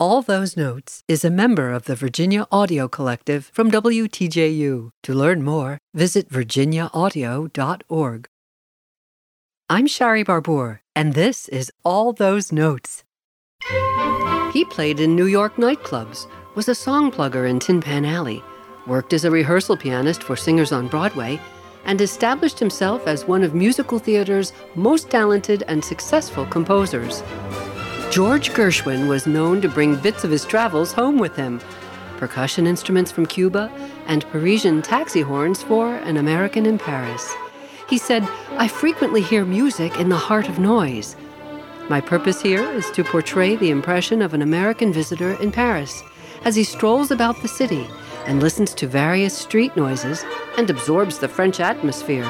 All Those Notes is a member of the Virginia Audio Collective from WTJU. To learn more, visit virginiaaudio.org. I'm Shari Barbour, and this is All Those Notes. He played in New York nightclubs, was a song plugger in Tin Pan Alley, worked as a rehearsal pianist for singers on Broadway, and established himself as one of musical theater's most talented and successful composers. George Gershwin was known to bring bits of his travels home with him percussion instruments from Cuba and Parisian taxi horns for an American in Paris. He said, I frequently hear music in the heart of noise. My purpose here is to portray the impression of an American visitor in Paris as he strolls about the city and listens to various street noises and absorbs the French atmosphere.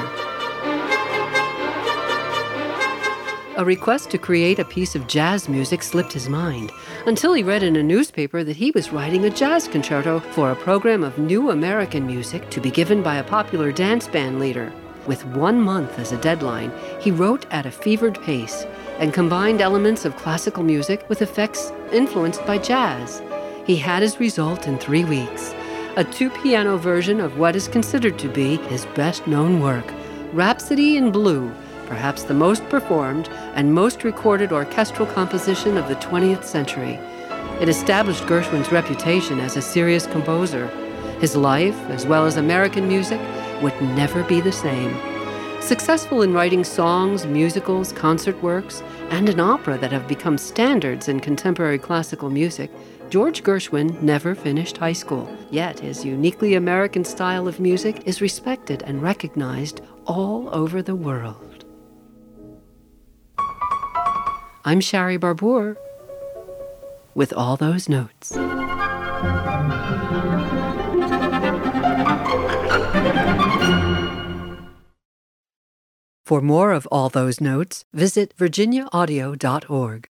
A request to create a piece of jazz music slipped his mind until he read in a newspaper that he was writing a jazz concerto for a program of new American music to be given by a popular dance band leader. With one month as a deadline, he wrote at a fevered pace and combined elements of classical music with effects influenced by jazz. He had his result in three weeks a two piano version of what is considered to be his best known work, Rhapsody in Blue, perhaps the most performed and most recorded orchestral composition of the 20th century. It established Gershwin's reputation as a serious composer. His life, as well as American music, would never be the same. Successful in writing songs, musicals, concert works, and an opera that have become standards in contemporary classical music, George Gershwin never finished high school. Yet his uniquely American style of music is respected and recognized all over the world. I'm Shari Barbour with all those notes. For more of all those notes, visit virginiaaudio.org.